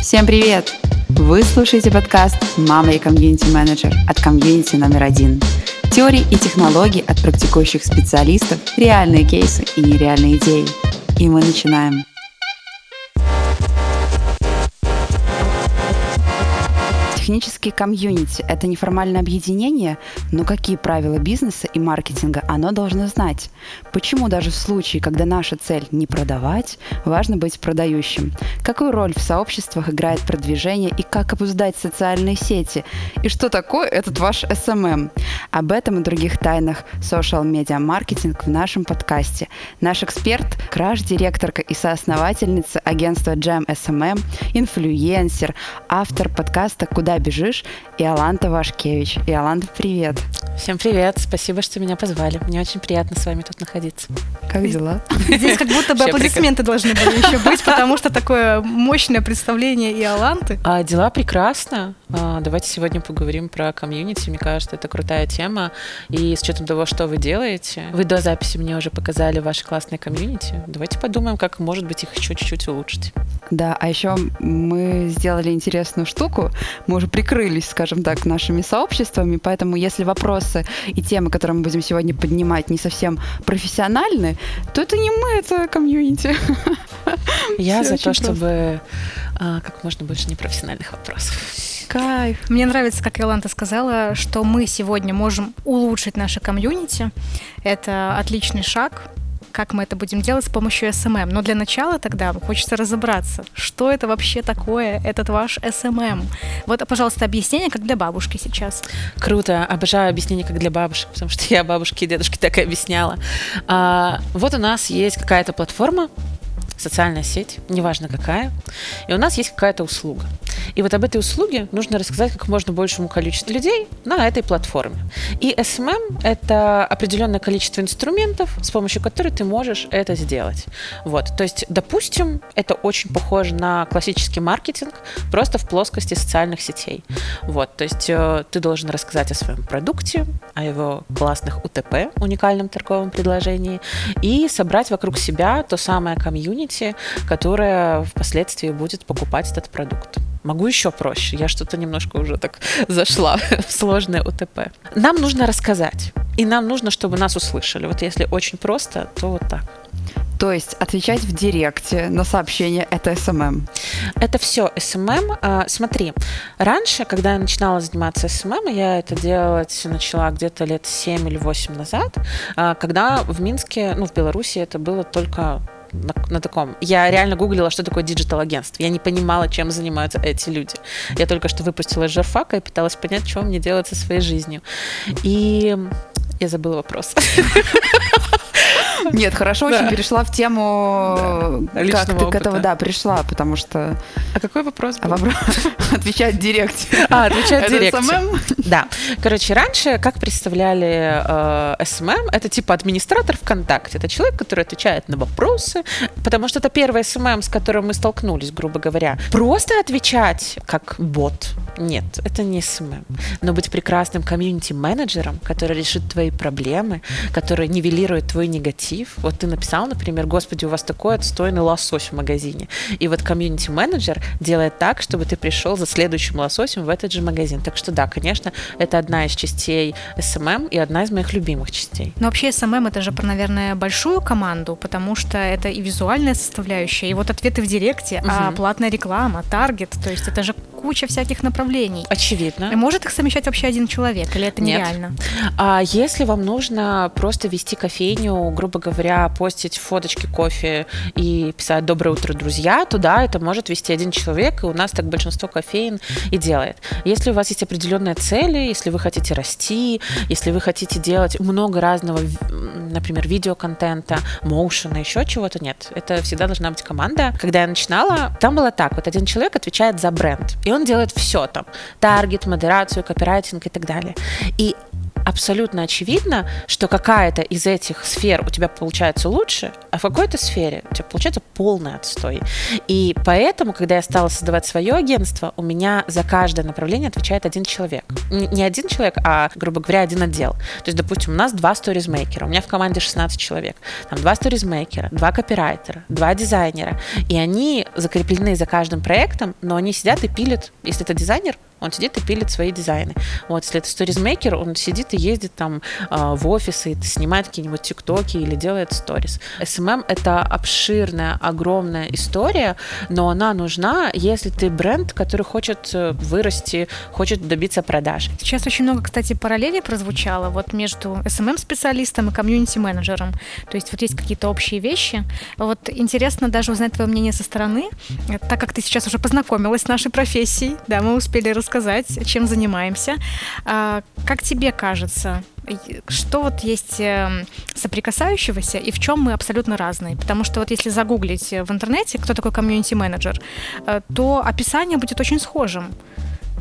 Всем привет! Вы слушаете подкаст «Мама и комьюнити-менеджер» от комьюнити номер один. Теории и технологии от практикующих специалистов, реальные кейсы и нереальные идеи. И мы начинаем. Технический комьюнити – это неформальное объединение, но какие правила бизнеса и маркетинга оно должно знать? Почему даже в случае, когда наша цель не продавать, важно быть продающим? Какую роль в сообществах играет продвижение и как обуздать социальные сети? И что такое этот ваш SMM? Об этом и других тайнах social media маркетинг в нашем подкасте. Наш эксперт – краш-директорка и соосновательница агентства Jam SMM, инфлюенсер, автор подкаста «Куда бежишь» и Аланта Вашкевич. И Аланта, привет. Всем привет, спасибо, что меня позвали. Мне очень приятно с вами тут находиться. Как дела? Здесь как будто бы аплодисменты должны были еще быть, потому что такое мощное представление и Аланты. А, дела прекрасно. А, давайте сегодня поговорим про комьюнити. Мне кажется, это крутая тема. И с учетом того, что вы делаете, вы до записи мне уже показали ваши классные комьюнити. Давайте подумаем, как, может быть, их еще чуть-чуть улучшить. Да, а еще мы сделали интересную штуку. Мы уже прикрылись, скажем так, нашими сообществами, поэтому если вопросы и темы, которые мы будем сегодня поднимать, не совсем профессиональны, то это не мы, это комьюнити. Я за то, чтобы а, как можно больше непрофессиональных вопросов. Кайф. Мне нравится, как Иоланта сказала, что мы сегодня можем улучшить наше комьюнити. Это отличный шаг как мы это будем делать с помощью SMM. Но для начала тогда хочется разобраться, что это вообще такое, этот ваш SMM. Вот, пожалуйста, объяснение, как для бабушки сейчас. Круто, обожаю объяснение, как для бабушек, потому что я бабушке и дедушке так и объясняла. А, вот у нас есть какая-то платформа, социальная сеть, неважно какая, и у нас есть какая-то услуга. И вот об этой услуге нужно рассказать как можно большему количеству людей на этой платформе. И SMM — это определенное количество инструментов, с помощью которых ты можешь это сделать. Вот, то есть, допустим, это очень похоже на классический маркетинг, просто в плоскости социальных сетей. Вот, то есть э, ты должен рассказать о своем продукте, о его классных УТП, уникальном торговом предложении, и собрать вокруг себя то самое комьюнити, которое впоследствии будет покупать этот продукт. Могу еще проще. Я что-то немножко уже так зашла в сложное УТП. Нам нужно рассказать. И нам нужно, чтобы нас услышали. Вот если очень просто, то вот так. То есть отвечать в директе на сообщение – это SMM? Это все SMM. А, смотри, раньше, когда я начинала заниматься SMM, я это делать начала где-то лет 7 или 8 назад, а, когда в Минске, ну, в Беларуси это было только на, на таком. Я реально гуглила, что такое digital-агентство. Я не понимала, чем занимаются эти люди. Я только что выпустилась и пыталась понять, что мне делать со своей жизнью. И я забыла вопрос. Нет, хорошо очень перешла в тему, как ты к этому, да, пришла, потому что... А какой вопрос был? Отвечать в директе. А, отвечать в директе. Да. Короче, раньше, как представляли э, SMM, это типа администратор ВКонтакте. Это человек, который отвечает на вопросы, потому что это первый SMM, с которым мы столкнулись, грубо говоря. Просто отвечать как бот. Нет, это не SMM. Но быть прекрасным комьюнити-менеджером, который решит твои проблемы, который нивелирует твой негатив, креатив. Вот ты написал, например, господи, у вас такой отстойный лосось в магазине. И вот комьюнити-менеджер делает так, чтобы ты пришел за следующим лососем в этот же магазин. Так что да, конечно, это одна из частей SMM и одна из моих любимых частей. Но вообще SMM это же про, наверное, большую команду, потому что это и визуальная составляющая, и вот ответы в директе, угу. а платная реклама, таргет, то есть это же куча всяких направлений. Очевидно. И может их совмещать вообще один человек, или это Нет. нереально? А если вам нужно просто вести кофейню, грубо говоря, постить фоточки кофе и писать «Доброе утро, друзья», то да, это может вести один человек, и у нас так большинство кофеин и делает. Если у вас есть определенные цели, если вы хотите расти, если вы хотите делать много разного, например, видеоконтента, моушена, еще чего-то, нет. Это всегда должна быть команда. Когда я начинала, там было так, вот один человек отвечает за бренд, и он делает все там. Таргет, модерацию, копирайтинг и так далее. И абсолютно очевидно, что какая-то из этих сфер у тебя получается лучше, а в какой-то сфере у тебя получается полный отстой. И поэтому, когда я стала создавать свое агентство, у меня за каждое направление отвечает один человек. Не один человек, а, грубо говоря, один отдел. То есть, допустим, у нас два сторизмейкера, у меня в команде 16 человек. Там два сторизмейкера, два копирайтера, два дизайнера. И они закреплены за каждым проектом, но они сидят и пилят. Если это дизайнер, он сидит и пилит свои дизайны. Вот, если это сторизмейкер, он сидит и ездит там э, в офисы, и снимает какие-нибудь тиктоки или делает сторис. SMM — это обширная, огромная история, но она нужна, если ты бренд, который хочет э, вырасти, хочет добиться продаж. Сейчас очень много, кстати, параллелей прозвучало вот между SMM-специалистом и комьюнити-менеджером. То есть вот есть какие-то общие вещи. Вот интересно даже узнать твое мнение со стороны, так как ты сейчас уже познакомилась с нашей профессией, да, мы успели рассказать рассказать, чем занимаемся. А, как тебе кажется, что вот есть эм, соприкасающегося и в чем мы абсолютно разные? Потому что вот если загуглить в интернете, кто такой комьюнити-менеджер, э, то описание будет очень схожим.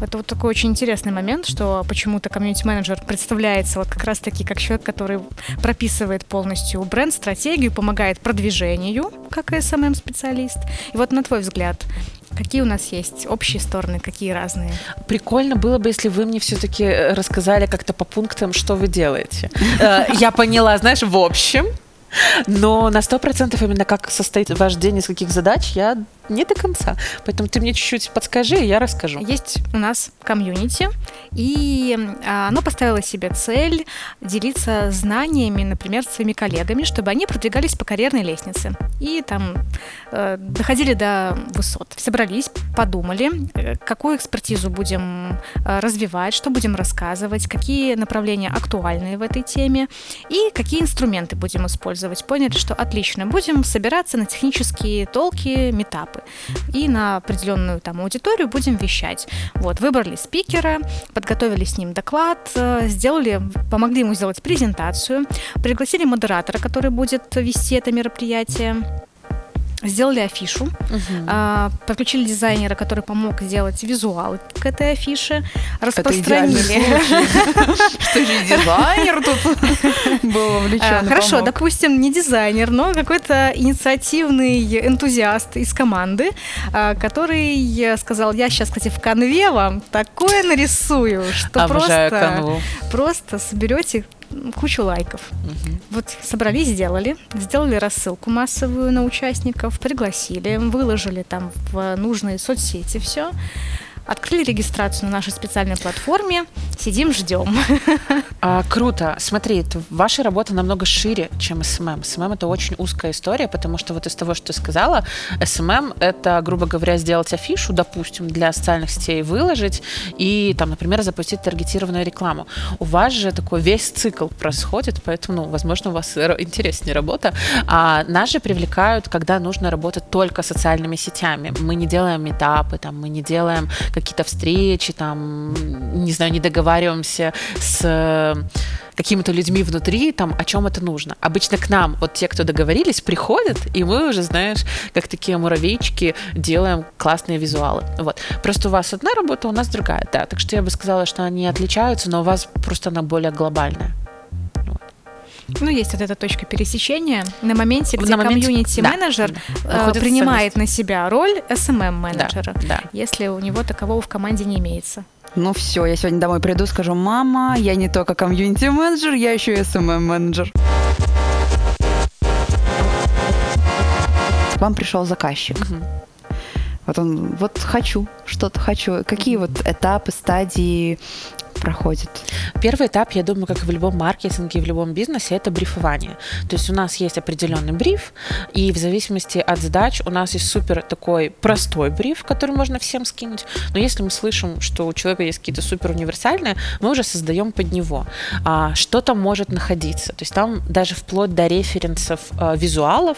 Это вот такой очень интересный момент, что почему-то комьюнити-менеджер представляется вот как раз-таки как человек, который прописывает полностью бренд, стратегию, помогает продвижению, как SMM-специалист. И вот на твой взгляд, Какие у нас есть общие стороны, какие разные? Прикольно было бы, если вы мне все-таки рассказали как-то по пунктам, что вы делаете. Э, я поняла, знаешь, в общем, но на сто процентов именно как состоит ваш день, из каких задач, я не до конца. Поэтому ты мне чуть-чуть подскажи, и я расскажу. Есть у нас комьюнити, и а, оно поставило себе цель делиться знаниями, например, с своими коллегами, чтобы они продвигались по карьерной лестнице и там э, доходили до высот. Собрались, подумали, э, какую экспертизу будем э, развивать, что будем рассказывать, какие направления актуальны в этой теме и какие инструменты будем использовать. Поняли, что отлично, будем собираться на технические толки, метапы. И на определенную там аудиторию будем вещать. Вот, выбрали спикера, подготовили с ним доклад, э, сделали, помогли ему сделать презентацию, пригласили модератора, который будет вести это мероприятие сделали афишу, угу. подключили дизайнера, который помог сделать визуал к этой афише, распространили. Что же дизайнер тут был вовлечен? Хорошо, допустим, не дизайнер, но какой-то инициативный энтузиаст из команды, а, который сказал, я сейчас, кстати, в конве вам такое нарисую, что просто, просто соберете кучу лайков. Угу. Вот собрались, сделали, сделали рассылку массовую на участников, пригласили, выложили там в нужные соцсети все открыли регистрацию на нашей специальной платформе, сидим, ждем. А, круто. Смотри, ваша работа намного шире, чем SMM. SMM это очень узкая история, потому что вот из того, что ты сказала, SMM это, грубо говоря, сделать афишу, допустим, для социальных сетей выложить и там, например, запустить таргетированную рекламу. У вас же такой весь цикл происходит, поэтому, ну, возможно, у вас интереснее работа. А нас же привлекают, когда нужно работать только социальными сетями. Мы не делаем метапы, там, мы не делаем какие-то встречи, там, не знаю, не договариваемся с э, какими-то людьми внутри, там, о чем это нужно. Обычно к нам вот те, кто договорились, приходят, и мы уже, знаешь, как такие муравейчики делаем классные визуалы. Вот. Просто у вас одна работа, у нас другая, да. Так что я бы сказала, что они отличаются, но у вас просто она более глобальная. Ну, есть вот эта точка пересечения на моменте, где комьюнити-менеджер да. Э, принимает на себя роль SMM-менеджера, да, да. если у него такового в команде не имеется. Ну все, я сегодня домой приду, скажу, мама, я не только комьюнити-менеджер, я еще и SMM-менеджер. К вам пришел заказчик. Угу. Вот он, вот хочу, что-то хочу. Какие вот этапы, стадии проходит? Первый этап, я думаю, как и в любом маркетинге, в любом бизнесе, это брифование. То есть у нас есть определенный бриф, и в зависимости от задач у нас есть супер такой простой бриф, который можно всем скинуть. Но если мы слышим, что у человека есть какие-то супер универсальные, мы уже создаем под него. А, что там может находиться? То есть там даже вплоть до референсов а, визуалов,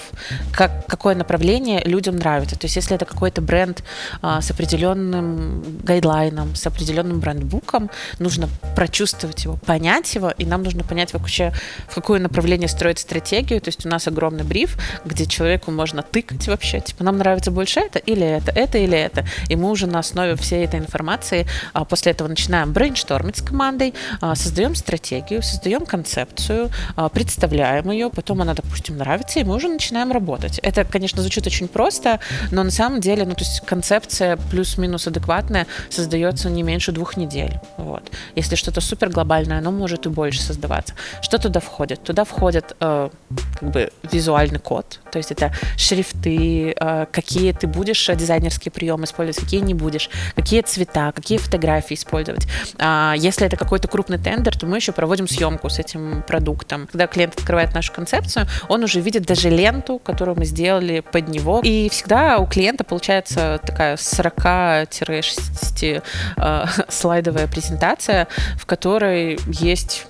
как, какое направление людям нравится. То есть если это какой-то бренд а, с определенным гайдлайном, с определенным брендбуком. Нужно прочувствовать его, понять его, и нам нужно понять вообще, в какое направление строить стратегию. То есть у нас огромный бриф, где человеку можно тыкать вообще, типа, нам нравится больше это или это, это или это. И мы уже на основе всей этой информации а, после этого начинаем брейнштормить с командой, а, создаем стратегию, создаем концепцию, а, представляем ее, потом она, допустим, нравится, и мы уже начинаем работать. Это, конечно, звучит очень просто, но на самом деле, ну, то есть концепция плюс-минус адекватная создается не меньше двух недель. Вот. Если что-то супер глобальное, оно может и больше создаваться. Что туда входит? Туда входит э, как бы визуальный код, то есть это шрифты, э, какие ты будешь дизайнерские приемы использовать, какие не будешь, какие цвета, какие фотографии использовать. А, если это какой-то крупный тендер, то мы еще проводим съемку с этим продуктом. Когда клиент открывает нашу концепцию, он уже видит даже ленту, которую мы сделали под него. И всегда у клиента получается такая 40-60 э, слайдовая презентация, в которой есть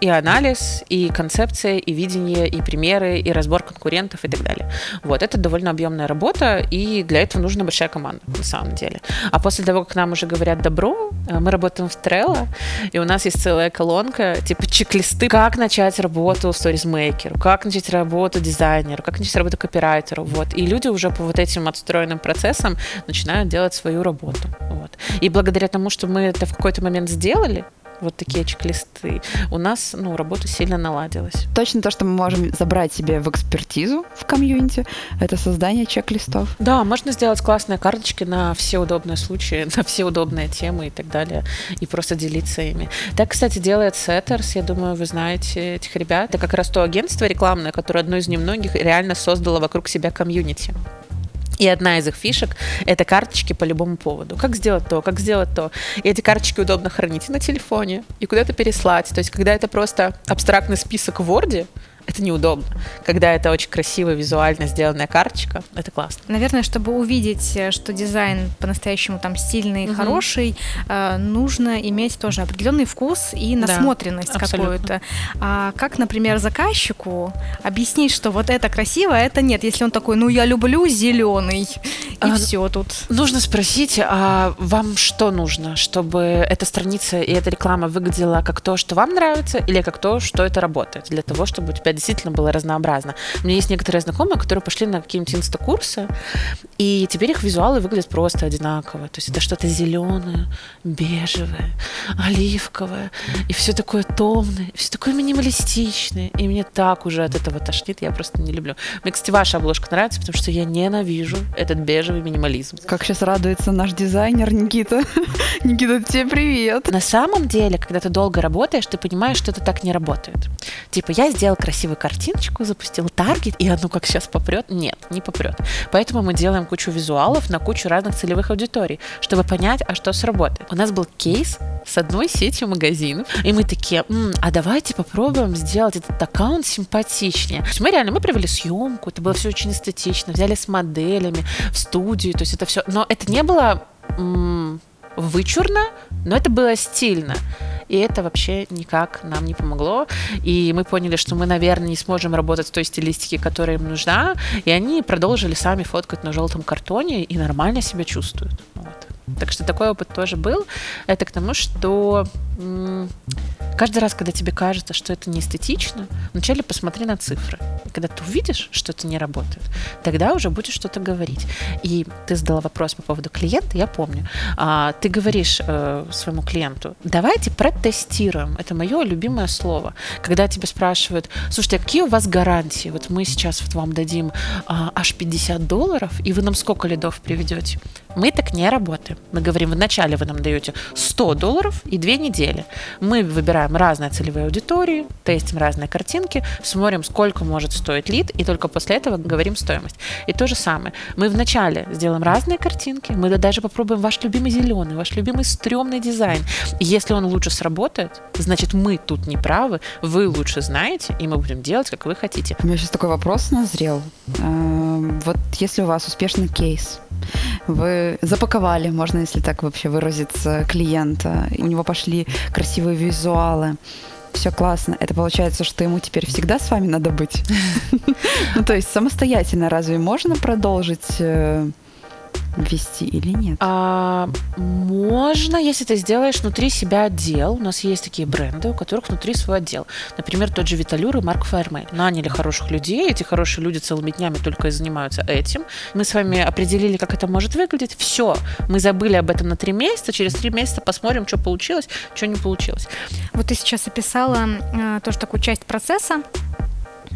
и анализ, и концепция, и видение, и примеры, и разбор конкурентов и так далее. Вот, это довольно объемная работа, и для этого нужна большая команда, на самом деле. А после того, как нам уже говорят добро, э, мы работаем в Trello, и у нас есть целая колонка, типа чек-листы, как начать работу сторизмейкеру, как начать работу дизайнеру, как начать работу копирайтеру, вот. И люди уже по вот этим отстроенным процессам начинают делать свою работу, вот. И благодаря тому, что мы это в какой-то момент сделали, вот такие чек-листы, у нас ну, работа сильно наладилась. Точно то, что мы можем забрать себе в экспертизу в комьюнити, это создание чек-листов. Да, можно сделать классные карточки на все удобные случаи, на все удобные темы и так далее, и просто делиться ими. Так, кстати, делает Setters, я думаю, вы знаете этих ребят. Это как раз то агентство рекламное, которое одно из немногих реально создало вокруг себя комьюнити. И одна из их фишек – это карточки по любому поводу. Как сделать то, как сделать то. И эти карточки удобно хранить и на телефоне, и куда-то переслать. То есть, когда это просто абстрактный список в Word, это неудобно. Когда это очень красиво, визуально сделанная карточка, это классно. Наверное, чтобы увидеть, э, что дизайн по-настоящему там стильный, угу. хороший, э, нужно иметь тоже определенный вкус и насмотренность да, какую-то. А как, например, заказчику объяснить, что вот это красиво, а это нет, если он такой, ну я люблю зеленый, и а, все тут. Нужно спросить, а вам что нужно, чтобы эта страница и эта реклама выглядела как то, что вам нравится, или как то, что это работает, для того, чтобы у тебя действительно было разнообразно. У меня есть некоторые знакомые, которые пошли на какие-нибудь инстакурсы, и теперь их визуалы выглядят просто одинаково. То есть это что-то зеленое, бежевое, оливковое, и все такое томное, все такое минималистичное. И мне так уже от этого тошнит, я просто не люблю. Мне, кстати, ваша обложка нравится, потому что я ненавижу этот бежевый минимализм. Как сейчас радуется наш дизайнер Никита. Никита, тебе привет. На самом деле, когда ты долго работаешь, ты понимаешь, что это так не работает. Типа, я сделал красивый красивую картиночку, запустил таргет, и оно как сейчас попрет? Нет, не попрет. Поэтому мы делаем кучу визуалов на кучу разных целевых аудиторий, чтобы понять, а что сработает. У нас был кейс с одной сетью магазинов, и мы такие, М, а давайте попробуем сделать этот аккаунт симпатичнее. То есть мы реально, мы провели съемку, это было все очень эстетично, взяли с моделями в студию, то есть это все, но это не было вычурно, но это было стильно. И это вообще никак нам не помогло. И мы поняли, что мы, наверное, не сможем работать в той стилистике, которая им нужна. И они продолжили сами фоткать на желтом картоне и нормально себя чувствуют. Вот. Так что такой опыт тоже был. Это к тому, что каждый раз, когда тебе кажется, что это не эстетично, вначале посмотри на цифры. И когда ты увидишь, что это не работает, тогда уже будешь что-то говорить. И ты задала вопрос по поводу клиента, я помню. А, ты говоришь э, своему клиенту, давайте протестируем. Это мое любимое слово. Когда тебя спрашивают, слушайте, а какие у вас гарантии? Вот мы сейчас вот вам дадим а, аж 50 долларов, и вы нам сколько лидов приведете? Мы так не работаем. Мы говорим, вначале вы нам даете 100 долларов и 2 недели. Мы выбираем разные целевые аудитории, тестим разные картинки, смотрим, сколько может стоить лид, и только после этого говорим стоимость. И то же самое. Мы вначале сделаем разные картинки, мы даже попробуем ваш любимый зеленый, ваш любимый стрёмный дизайн. Если он лучше сработает, значит, мы тут не правы, вы лучше знаете, и мы будем делать, как вы хотите. У меня сейчас такой вопрос назрел. Эм, вот если у вас успешный кейс, вы запаковали, можно, если так вообще выразиться, клиента. У него пошли красивые визуалы. Все классно. Это получается, что ему теперь всегда с вами надо быть? Ну, то есть самостоятельно разве можно продолжить э, ввести или нет? А, можно, если ты сделаешь внутри себя отдел. У нас есть такие бренды, у которых внутри свой отдел. Например, тот же Виталюр и Марк Файермейн. Наняли хороших людей, эти хорошие люди целыми днями только и занимаются этим. Мы с вами определили, как это может выглядеть. Все, мы забыли об этом на три месяца. Через три месяца посмотрим, что получилось, что не получилось. Вот ты сейчас описала э, тоже такую часть процесса,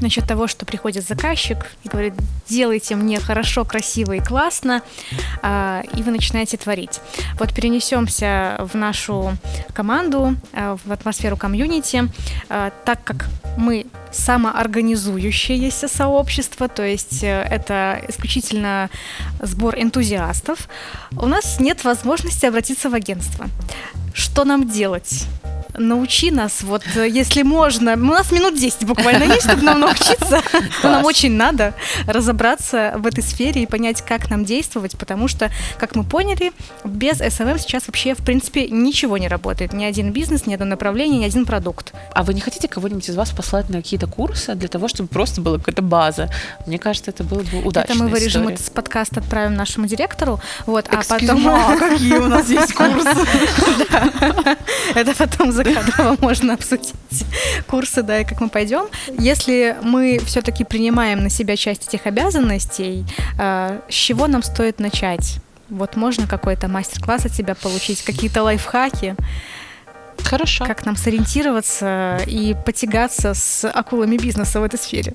насчет того, что приходит заказчик и говорит, делайте мне хорошо, красиво и классно, а, и вы начинаете творить. Вот перенесемся в нашу команду, а, в атмосферу комьюнити, а, так как мы самоорганизующееся сообщество, то есть э, это исключительно сбор энтузиастов, у нас нет возможности обратиться в агентство. Что нам делать? Научи нас, вот э, если можно. У нас минут 10 буквально есть, чтобы нам научиться. нам очень надо разобраться в этой сфере и понять, как нам действовать, потому что, как мы поняли, без SMM сейчас вообще, в принципе, ничего не работает. Ни один бизнес, ни одно направление, ни один продукт. А вы не хотите кого-нибудь из вас послать на какие-то курсы для того, чтобы просто была какая-то база? Мне кажется, это было бы удачно. Это мы вырежем этот подкаст, отправим нашему директору. Вот, а потом... какие у нас есть курсы? Это потом за кадрово можно обсудить курсы, да, и как мы пойдем. Если мы все-таки принимаем на себя часть этих обязанностей, э, с чего нам стоит начать? Вот можно какой-то мастер-класс от тебя получить, какие-то лайфхаки? Хорошо. Как нам сориентироваться и потягаться с акулами бизнеса в этой сфере?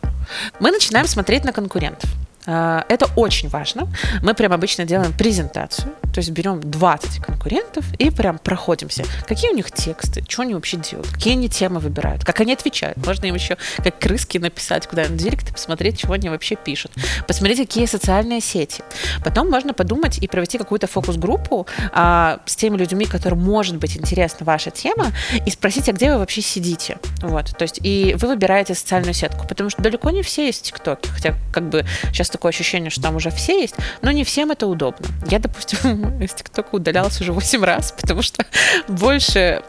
Мы начинаем смотреть на конкурентов. А, это очень важно. Мы прям обычно делаем презентацию, то есть берем 20 конкурентов и прям проходимся. Какие у них тексты, что они вообще делают, какие они темы выбирают, как они отвечают. Можно им еще как крыски написать куда-нибудь в директ и посмотреть, чего они вообще пишут. Посмотреть, какие социальные сети. Потом можно подумать и провести какую-то фокус-группу а, с теми людьми, которым может быть интересна ваша тема, и спросить, а где вы вообще сидите. Вот. То есть и вы выбираете социальную сетку, потому что далеко не все есть ТикТоки, хотя как бы сейчас такое ощущение, что там уже все есть, но не всем это удобно. Я, допустим, из ТикТока удалялась уже 8 раз, потому что больше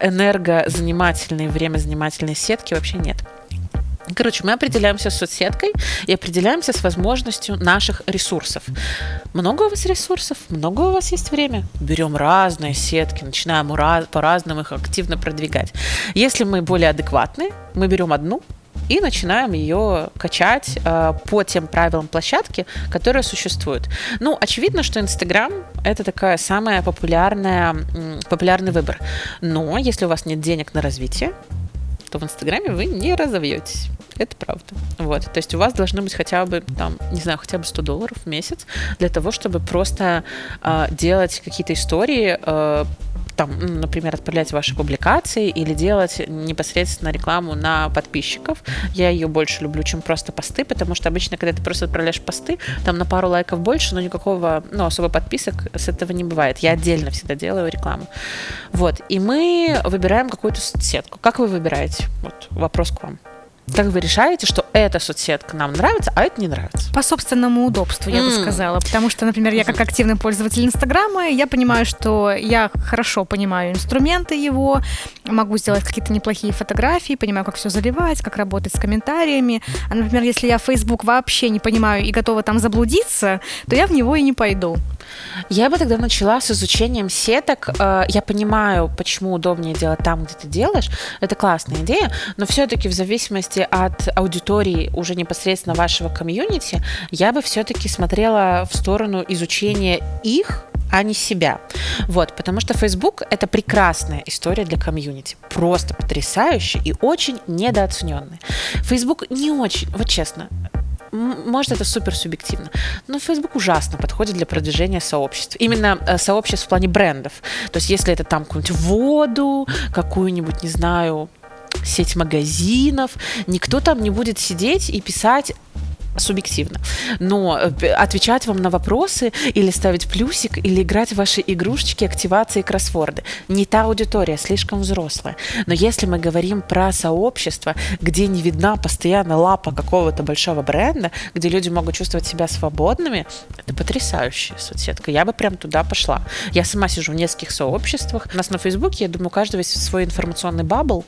энергозанимательной, времязанимательной сетки вообще нет. Короче, мы определяемся с соцсеткой и определяемся с возможностью наших ресурсов. Много у вас ресурсов, много у вас есть время. Берем разные сетки, начинаем по-разному их активно продвигать. Если мы более адекватны, мы берем одну, и начинаем ее качать э, по тем правилам площадки, которые существуют. Ну, очевидно, что Инстаграм это такая самая популярная, популярный выбор. Но если у вас нет денег на развитие, то в Инстаграме вы не разовьетесь. Это правда. Вот. То есть у вас должны быть хотя бы, там, не знаю, хотя бы 100 долларов в месяц для того, чтобы просто э, делать какие-то истории э, там, например, отправлять ваши публикации или делать непосредственно рекламу на подписчиков. Я ее больше люблю, чем просто посты, потому что обычно, когда ты просто отправляешь посты, там на пару лайков больше, но никакого, ну, особо подписок с этого не бывает. Я отдельно всегда делаю рекламу. Вот. И мы выбираем какую-то сетку. Как вы выбираете? Вот вопрос к вам. Как вы решаете, что эта соцсетка нам нравится, а это не нравится? По собственному удобству, я mm. бы сказала. Потому что, например, я как активный пользователь Инстаграма, я понимаю, что я хорошо понимаю инструменты его, могу сделать какие-то неплохие фотографии, понимаю, как все заливать, как работать с комментариями. А, например, если я Facebook вообще не понимаю и готова там заблудиться, то я в него и не пойду. Я бы тогда начала с изучением сеток. Э, я понимаю, почему удобнее делать там, где ты делаешь. Это классная идея, но все-таки в зависимости от аудитории уже непосредственно вашего комьюнити, я бы все-таки смотрела в сторону изучения их, а не себя. Вот, потому что Facebook — это прекрасная история для комьюнити. Просто потрясающая и очень недооцененная. Facebook не очень, вот честно, может, это супер субъективно, но Facebook ужасно подходит для продвижения сообществ. Именно э, сообществ в плане брендов. То есть, если это там какую-нибудь воду, какую-нибудь, не знаю, сеть магазинов, никто там не будет сидеть и писать субъективно. Но э, отвечать вам на вопросы или ставить плюсик, или играть в ваши игрушечки, активации, кроссворды. Не та аудитория, слишком взрослая. Но если мы говорим про сообщество, где не видна постоянно лапа какого-то большого бренда, где люди могут чувствовать себя свободными, это потрясающая соцсетка. Я бы прям туда пошла. Я сама сижу в нескольких сообществах. У нас на Фейсбуке, я думаю, у каждого есть свой информационный бабл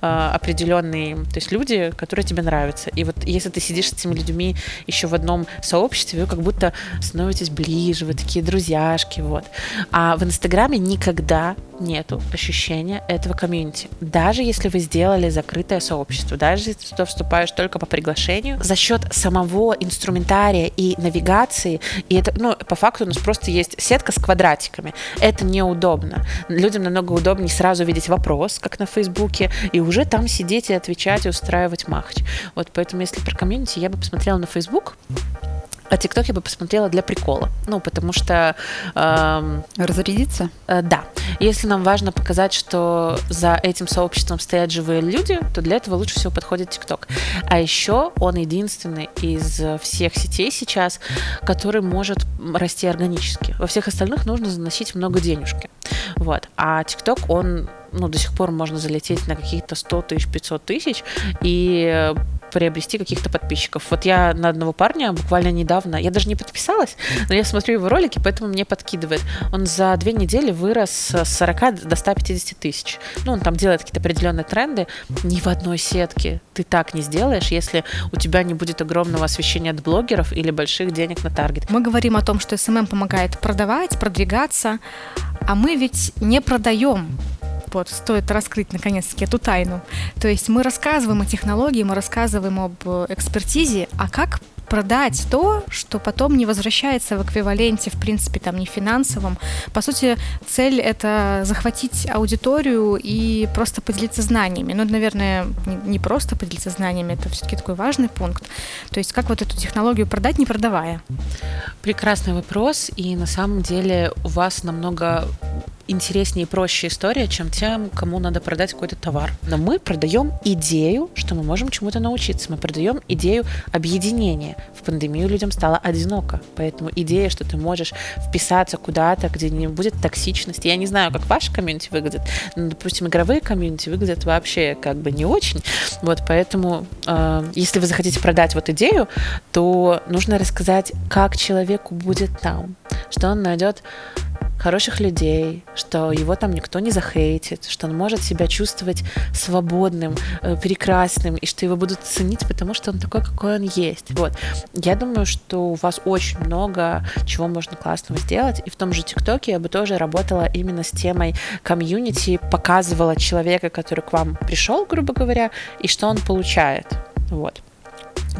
э, определенный, то есть люди, которые тебе нравятся. И вот если ты сидишь с этими людьми еще в одном сообществе, вы как будто становитесь ближе, вы такие друзьяшки, вот. А в Инстаграме никогда нету ощущения этого комьюнити. Даже если вы сделали закрытое сообщество, даже если ты вступаешь только по приглашению, за счет самого инструментария и навигации, и это, ну, по факту у нас просто есть сетка с квадратиками. Это неудобно. Людям намного удобнее сразу видеть вопрос, как на Фейсбуке, и уже там сидеть и отвечать, и устраивать махач. Вот поэтому, если про комьюнити, я бы посмотрела на Facebook, а ТикТок я бы посмотрела для прикола. Ну, потому что... Эм, Разрядиться? Э, да. Если нам важно показать, что за этим сообществом стоят живые люди, то для этого лучше всего подходит ТикТок. А еще он единственный из всех сетей сейчас, который может расти органически. Во всех остальных нужно заносить много денежки. Вот. А ТикТок, он ну, до сих пор можно залететь на какие-то 100 тысяч, 500 тысяч, и приобрести каких-то подписчиков. Вот я на одного парня буквально недавно, я даже не подписалась, но я смотрю его ролики, поэтому мне подкидывает. Он за две недели вырос с 40 до 150 тысяч. Ну, он там делает какие-то определенные тренды. Ни в одной сетке ты так не сделаешь, если у тебя не будет огромного освещения от блогеров или больших денег на таргет. Мы говорим о том, что SMM помогает продавать, продвигаться, а мы ведь не продаем вот, стоит раскрыть наконец-таки эту тайну. То есть мы рассказываем о технологии, мы рассказываем об э, экспертизе, а как продать то, что потом не возвращается в эквиваленте, в принципе, там, не финансовом. По сути, цель — это захватить аудиторию и просто поделиться знаниями. Ну, наверное, не просто поделиться знаниями, это все-таки такой важный пункт. То есть как вот эту технологию продать, не продавая? Прекрасный вопрос, и на самом деле у вас намного интереснее и проще история, чем тем, кому надо продать какой-то товар. Но мы продаем идею, что мы можем чему-то научиться. Мы продаем идею объединения. В пандемию людям стало одиноко. Поэтому идея, что ты можешь вписаться куда-то, где не будет токсичности. Я не знаю, как ваш комьюнити выглядит, но, допустим, игровые комьюнити выглядят вообще как бы не очень. Вот поэтому, э, если вы захотите продать вот идею, то нужно рассказать, как человеку будет там, что он найдет хороших людей, что его там никто не захейтит, что он может себя чувствовать свободным, э, прекрасным, и что его будут ценить, потому что он такой, какой он есть. Вот. Я думаю, что у вас очень много чего можно классного сделать, и в том же ТикТоке я бы тоже работала именно с темой комьюнити, показывала человека, который к вам пришел, грубо говоря, и что он получает. Вот.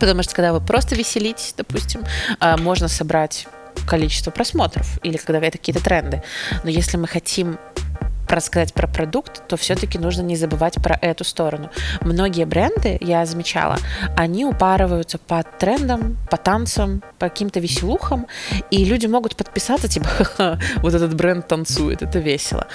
Потому что когда вы просто веселитесь, допустим, э, можно собрать количество просмотров или когда это какие-то тренды. Но если мы хотим рассказать про продукт, то все-таки нужно не забывать про эту сторону. Многие бренды, я замечала, они упарываются по трендам, по танцам, по каким-то веселухам, и люди могут подписаться, типа, вот этот бренд танцует, это весело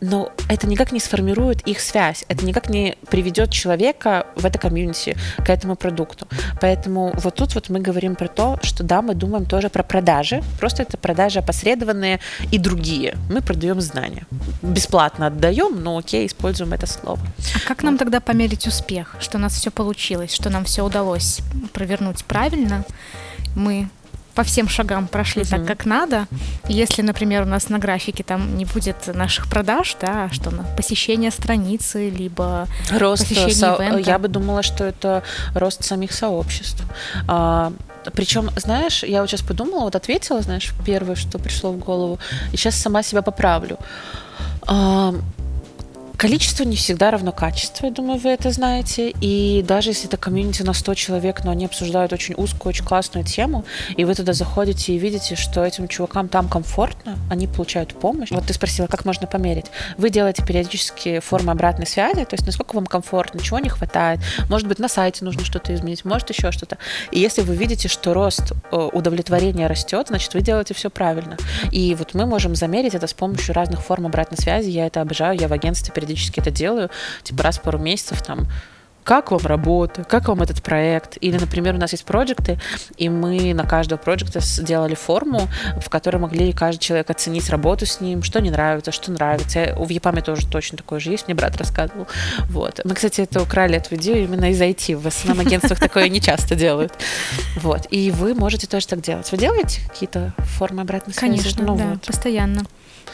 но это никак не сформирует их связь, это никак не приведет человека в это комьюнити, к этому продукту. Поэтому вот тут вот мы говорим про то, что да, мы думаем тоже про продажи, просто это продажи опосредованные и другие. Мы продаем знания. Бесплатно отдаем, но окей, используем это слово. А как нам тогда померить успех, что у нас все получилось, что нам все удалось провернуть правильно? Мы по всем шагам прошли uh-huh. так, как надо. Если, например, у нас на графике там не будет наших продаж, да, а что на посещение страницы, либо рост посещение со- ивента. Я бы думала, что это рост самих сообществ. А, причем, знаешь, я вот сейчас подумала, вот ответила, знаешь, первое, что пришло в голову, и сейчас сама себя поправлю. А, Количество не всегда равно качеству, я думаю, вы это знаете. И даже если это комьюнити на 100 человек, но они обсуждают очень узкую, очень классную тему, и вы туда заходите и видите, что этим чувакам там комфортно, они получают помощь. Вот ты спросила, как можно померить. Вы делаете периодически формы обратной связи, то есть насколько вам комфортно, чего не хватает. Может быть, на сайте нужно что-то изменить, может еще что-то. И если вы видите, что рост э, удовлетворения растет, значит, вы делаете все правильно. И вот мы можем замерить это с помощью разных форм обратной связи. Я это обожаю, я в агентстве перед периодически это делаю, типа раз в пару месяцев там как вам работа, как вам этот проект. Или, например, у нас есть проекты, и мы на каждого проекта сделали форму, в которой могли каждый человек оценить работу с ним, что не нравится, что нравится. У Япаме тоже точно такое же есть, мне брат рассказывал. Вот. Мы, кстати, это украли эту идею именно из IT. В основном агентствах такое не часто делают. Вот. И вы можете тоже так делать. Вы делаете какие-то формы обратной связи? Конечно, ну, да, постоянно.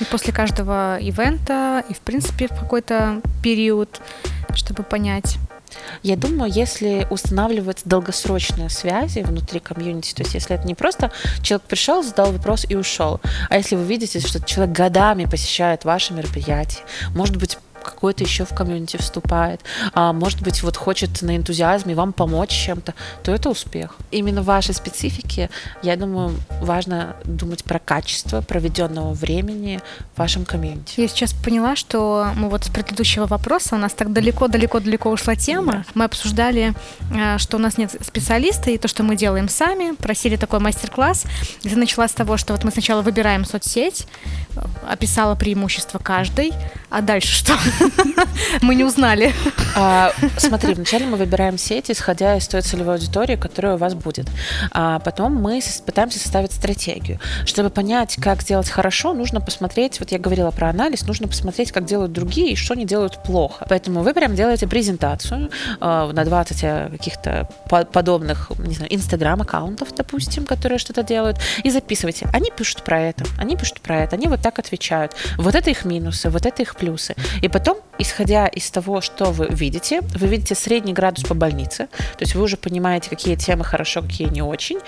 И после каждого ивента, и в принципе в какой-то период, чтобы понять, Я думаю, если устанавливать долгосрочные связи внутри комьюнити, то есть если это не просто человек пришел, задал вопрос и ушел, а если вы видите, что человек годами посещает ваши мероприятия, может быть, какой-то еще в комьюнити вступает, а может быть, вот хочет на энтузиазме вам помочь чем-то, то это успех. Именно в вашей специфике, я думаю, важно думать про качество проведенного времени в вашем комьюнити. Я сейчас поняла, что мы вот с предыдущего вопроса у нас так далеко-далеко-далеко ушла тема. Да. Мы обсуждали, э, что у нас нет специалиста, и то, что мы делаем сами, просили такой мастер-класс. Я начала с того, что вот мы сначала выбираем соцсеть, э, описала преимущества каждой, а дальше что? Мы не узнали. А, смотри, вначале мы выбираем сеть, исходя из той целевой аудитории, которая у вас будет. А потом мы пытаемся составить стратегию. Чтобы понять, как сделать хорошо, нужно посмотреть, вот я говорила про анализ, нужно посмотреть, как делают другие и что они делают плохо. Поэтому вы прям делаете презентацию э, на 20 э, каких-то подобных, не знаю, инстаграм-аккаунтов, допустим, которые что-то делают, и записывайте. Они пишут про это, они пишут про это, они вот так отвечают. Вот это их минусы, вот это их плюсы. И потом Потом, исходя из того, что вы видите, вы видите средний градус по больнице, то есть вы уже понимаете, какие темы хорошо, какие не очень,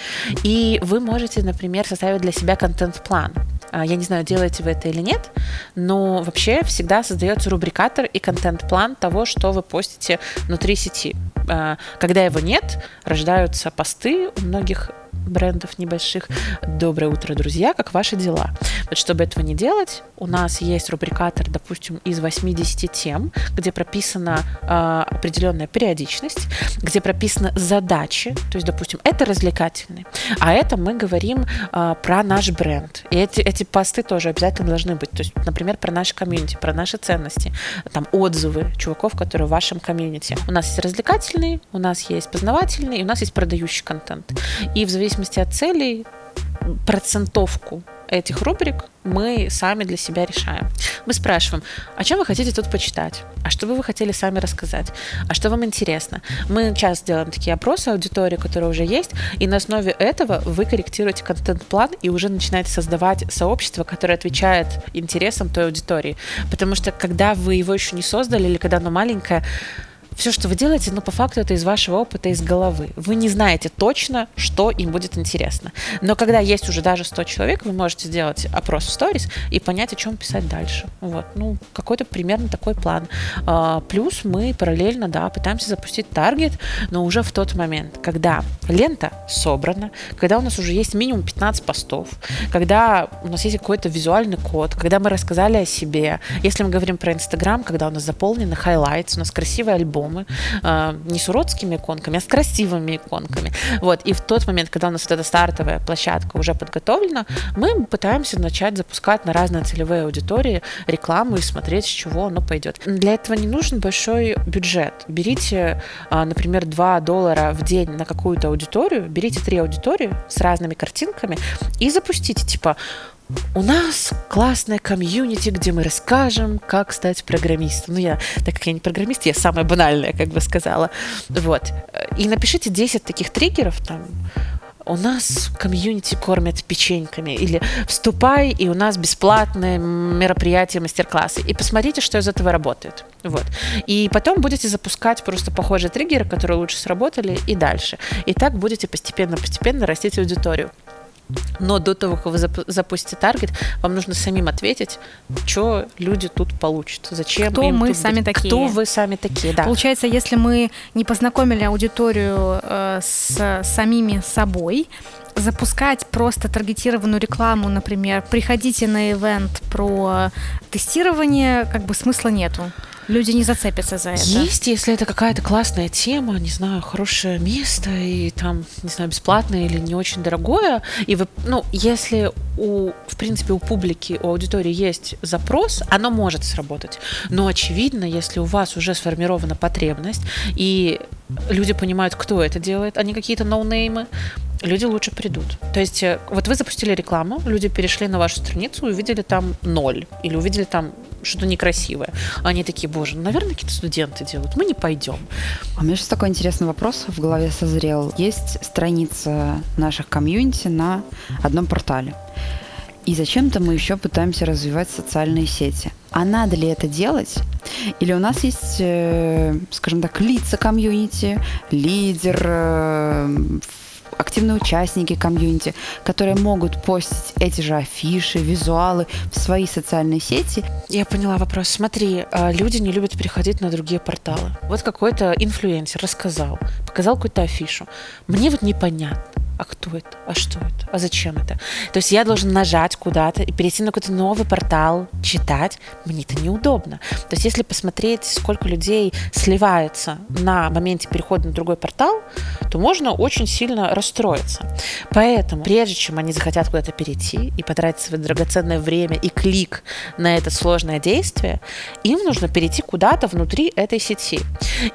и вы можете, например, составить для себя контент-план. А, я не знаю, делаете вы это или нет, но вообще всегда создается рубрикатор и контент-план того, что вы постите внутри сети. А, когда его нет, рождаются посты у многих брендов небольших. Доброе утро, друзья, как ваши дела? Вот чтобы этого не делать, у нас есть рубрикатор, допустим, из 80 тем, где прописана э, определенная периодичность, где прописаны задачи, то есть, допустим, это развлекательный, а это мы говорим э, про наш бренд. И эти, эти посты тоже обязательно должны быть, то есть, например, про наш комьюнити, про наши ценности, там отзывы чуваков, которые в вашем комьюнити. У нас есть развлекательный, у нас есть познавательный, и у нас есть продающий контент. И в зависимости зависимости от целей процентовку этих рубрик мы сами для себя решаем. Мы спрашиваем, о чем вы хотите тут почитать? А что бы вы хотели сами рассказать? А что вам интересно? Мы часто делаем такие опросы аудитории, которые уже есть, и на основе этого вы корректируете контент-план и уже начинаете создавать сообщество, которое отвечает интересам той аудитории. Потому что когда вы его еще не создали или когда оно маленькое, все, что вы делаете, ну, по факту это из вашего опыта, из головы. Вы не знаете точно, что им будет интересно. Но когда есть уже даже 100 человек, вы можете сделать опрос в сторис и понять, о чем писать дальше. Вот, ну, какой-то примерно такой план. А, плюс мы параллельно, да, пытаемся запустить таргет, но уже в тот момент, когда лента собрана, когда у нас уже есть минимум 15 постов, когда у нас есть какой-то визуальный код, когда мы рассказали о себе. Если мы говорим про Инстаграм, когда у нас заполнены highlights, у нас красивый альбом, альбомы, а, не с уродскими иконками, а с красивыми иконками. Вот. И в тот момент, когда у нас вот эта стартовая площадка уже подготовлена, мы пытаемся начать запускать на разные целевые аудитории рекламу и смотреть, с чего оно пойдет. Для этого не нужен большой бюджет. Берите, а, например, 2 доллара в день на какую-то аудиторию, берите три аудитории с разными картинками и запустите, типа, у нас классная комьюнити, где мы расскажем, как стать программистом. Ну, я, так как я не программист, я самая банальная, как бы сказала. Вот. И напишите 10 таких триггеров, там, у нас комьюнити кормят печеньками, или вступай, и у нас бесплатное мероприятие, мастер-классы, и посмотрите, что из этого работает. Вот. И потом будете запускать просто похожие триггеры, которые лучше сработали, и дальше. И так будете постепенно-постепенно растить аудиторию. Но до того, как вы запустите таргет, вам нужно самим ответить, что люди тут получат, зачем Кто им мы тут сами быть. такие. Кто вы сами такие, да. Получается, если мы не познакомили аудиторию э, с самими собой, запускать просто таргетированную рекламу, например, приходите на ивент про тестирование, как бы смысла нету. Люди не зацепятся за это. Есть, если это какая-то классная тема, не знаю, хорошее место, и там, не знаю, бесплатное или не очень дорогое. И вы, ну, если у, в принципе, у публики, у аудитории есть запрос, оно может сработать. Но очевидно, если у вас уже сформирована потребность, и люди понимают, кто это делает, а не какие-то ноунеймы, люди лучше придут. То есть э, вот вы запустили рекламу, люди перешли на вашу страницу и увидели там ноль, или увидели там что-то некрасивое. Они такие, боже, ну, наверное, какие-то студенты делают, мы не пойдем. А у меня сейчас такой интересный вопрос в голове созрел. Есть страница наших комьюнити на одном портале. И зачем-то мы еще пытаемся развивать социальные сети. А надо ли это делать? Или у нас есть, э, скажем так, лица комьюнити, лидер, э, активные участники комьюнити, которые могут постить эти же афиши, визуалы в свои социальные сети. Я поняла вопрос. Смотри, а, люди не любят переходить на другие порталы. Вот какой-то инфлюенсер рассказал, показал какую-то афишу. Мне вот непонятно а кто это, а что это, а зачем это. То есть я должен нажать куда-то и перейти на какой-то новый портал, читать. Мне это неудобно. То есть если посмотреть, сколько людей сливается на моменте перехода на другой портал, то можно очень сильно расстроиться. Поэтому, прежде чем они захотят куда-то перейти и потратить свое драгоценное время и клик на это сложное действие, им нужно перейти куда-то внутри этой сети.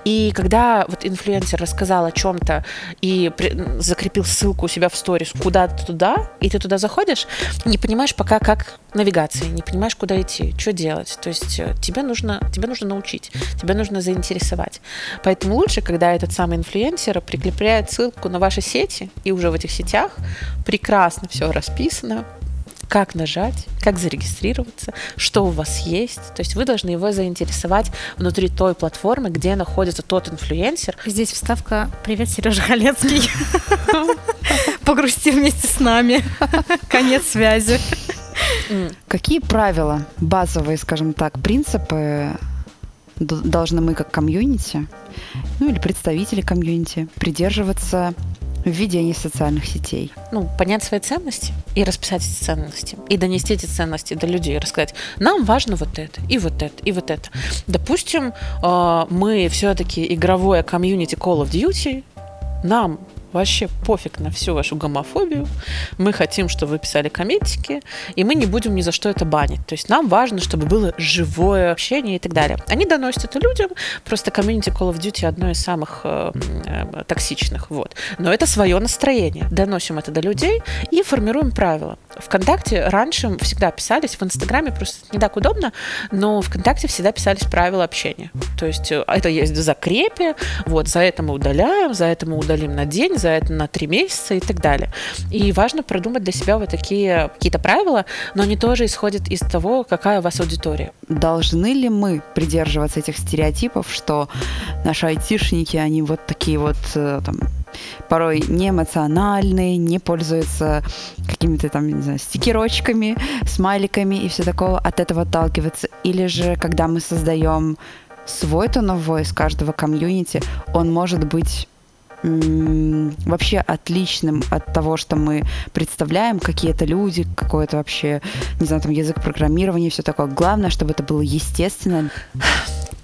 И когда вот инфлюенсер рассказал о чем-то и закрепил ссылку ссылку у себя в сторис куда-то туда, и ты туда заходишь, не понимаешь пока, как навигации, не понимаешь, куда идти, что делать. То есть э, тебе нужно, тебе нужно научить, тебе нужно заинтересовать. Поэтому лучше, когда этот самый инфлюенсер прикрепляет ссылку на ваши сети, и уже в этих сетях прекрасно все расписано, как нажать, как зарегистрироваться, что у вас есть. То есть вы должны его заинтересовать внутри той платформы, где находится тот инфлюенсер. Здесь вставка «Привет, Сережа Халецкий». Погрусти вместе с нами. Конец связи. Какие правила, базовые, скажем так, принципы должны мы как комьюнити, ну или представители комьюнити, придерживаться введение социальных сетей. Ну, понять свои ценности и расписать эти ценности. И донести эти ценности до людей. Рассказать, нам важно вот это, и вот это, и вот это. Допустим, э, мы все-таки игровое комьюнити Call of Duty, нам вообще пофиг на всю вашу гомофобию. Мы хотим, чтобы вы писали комментики, и мы не будем ни за что это банить. То есть нам важно, чтобы было живое общение и так далее. Они доносят это людям, просто комьюнити Call of Duty одно из самых э, э, токсичных. Вот. Но это свое настроение. Доносим это до людей и формируем правила. ВКонтакте раньше всегда писались, в Инстаграме просто не так удобно, но ВКонтакте всегда писались правила общения. То есть э, это есть в закрепе, вот, за это мы удаляем, за это мы удалим на день, за это на три месяца и так далее. И важно продумать для себя вот такие какие-то правила, но они тоже исходят из того, какая у вас аудитория. Должны ли мы придерживаться этих стереотипов, что наши айтишники, они вот такие вот э, там, порой не эмоциональные, не пользуются какими-то там, не знаю, стикерочками, смайликами и все такого, от этого отталкиваться. Или же, когда мы создаем свой tone of каждого комьюнити, он может быть вообще отличным от того, что мы представляем, какие-то люди, какой-то вообще, не знаю, там язык программирования, все такое. Главное, чтобы это было естественно.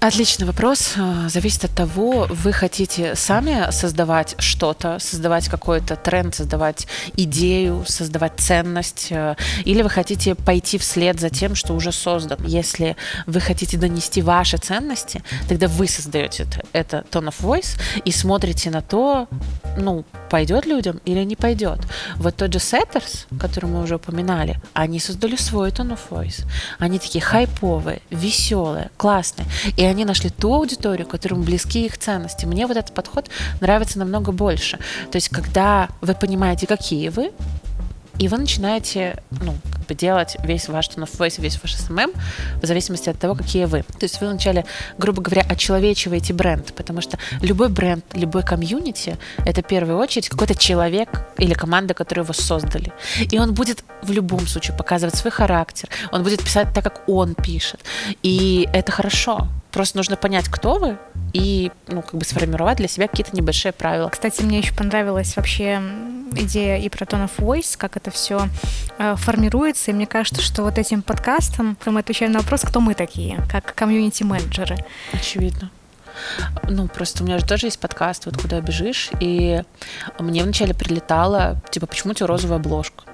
Отличный вопрос. А, зависит от того, вы хотите сами создавать что-то, создавать какой-то тренд, создавать идею, создавать ценность, э, или вы хотите пойти вслед за тем, что уже создано. Если вы хотите донести ваши ценности, тогда вы создаете это tone of voice и смотрите на то, ну, пойдет людям или не пойдет. Вот тот же Setters, который мы уже упоминали, они создали свой tone of voice. Они такие хайповые, веселые, классные. И они нашли ту аудиторию, которым близки их ценности. Мне вот этот подход нравится намного больше. То есть, когда вы понимаете, какие вы, и вы начинаете, ну, как бы делать весь ваш tone of voice, весь ваш SMM в зависимости от того, какие вы. То есть вы вначале, грубо говоря, очеловечиваете бренд, потому что любой бренд, любой комьюнити — это в первую очередь какой-то человек или команда, которую его создали. И он будет в любом случае показывать свой характер, он будет писать так, как он пишет. И это хорошо. Просто нужно понять, кто вы, и ну, как бы сформировать для себя какие-то небольшие правила. Кстати, мне еще понравилась вообще идея и про Tone of Voice, как это все э, формируется. И мне кажется, что вот этим подкастом мы отвечаем на вопрос, кто мы такие, как комьюнити-менеджеры. Очевидно. Ну, просто у меня же тоже есть подкаст, вот куда бежишь, и мне вначале прилетало, типа, почему у тебя розовая обложка?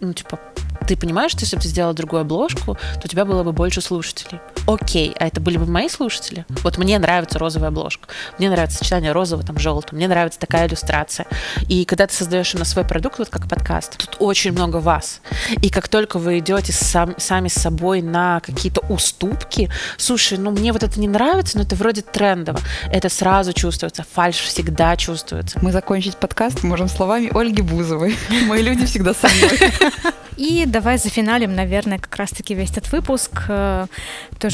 Ну, типа, ты понимаешь, что если бы ты сделала другую обложку, то у тебя было бы больше слушателей. Окей, а это были бы мои слушатели? Вот мне нравится розовая обложка, мне нравится сочетание розового, там, желтого, мне нравится такая иллюстрация. И когда ты создаешь на свой продукт, вот как подкаст, тут очень много вас. И как только вы идете сам, сами с собой на какие-то уступки, слушай, ну мне вот это не нравится, но это вроде трендово, это сразу чувствуется, фальш всегда чувствуется. Мы закончить подкаст можем словами Ольги Бузовой. Мои люди всегда со мной. И давай за финалем, наверное, как раз-таки весь этот выпуск э,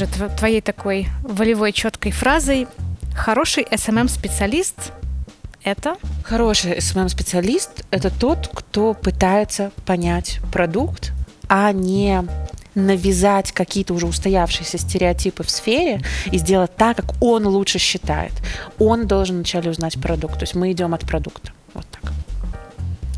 тоже твоей такой волевой четкой фразой. Хороший SMM-специалист это? Хороший SMM-специалист – это тот, кто пытается понять продукт, а не навязать какие-то уже устоявшиеся стереотипы в сфере и сделать так, как он лучше считает. Он должен вначале узнать продукт. То есть мы идем от продукта. Вот так.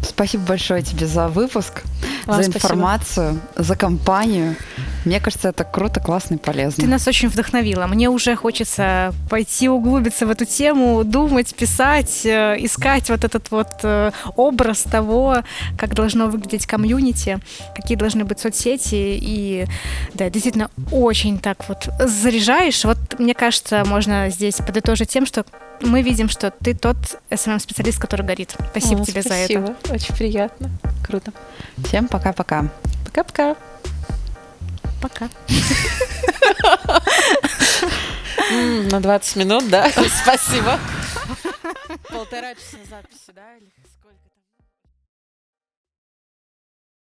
Спасибо большое тебе за выпуск, Вам за информацию, спасибо. за компанию. Мне кажется, это круто, классно и полезно. Ты нас очень вдохновила. Мне уже хочется пойти углубиться в эту тему, думать, писать, э, искать вот этот вот э, образ того, как должно выглядеть комьюнити, какие должны быть соцсети. И да, действительно, очень так вот заряжаешь. Вот мне кажется, можно здесь подытожить тем, что мы видим, что ты тот SMM-специалист, который горит. Спасибо О, тебе спасибо. за это. Очень приятно. Круто. Всем пока-пока. Пока-пока. Пока. На 20 минут, да? Спасибо. Полтора часа записи, да?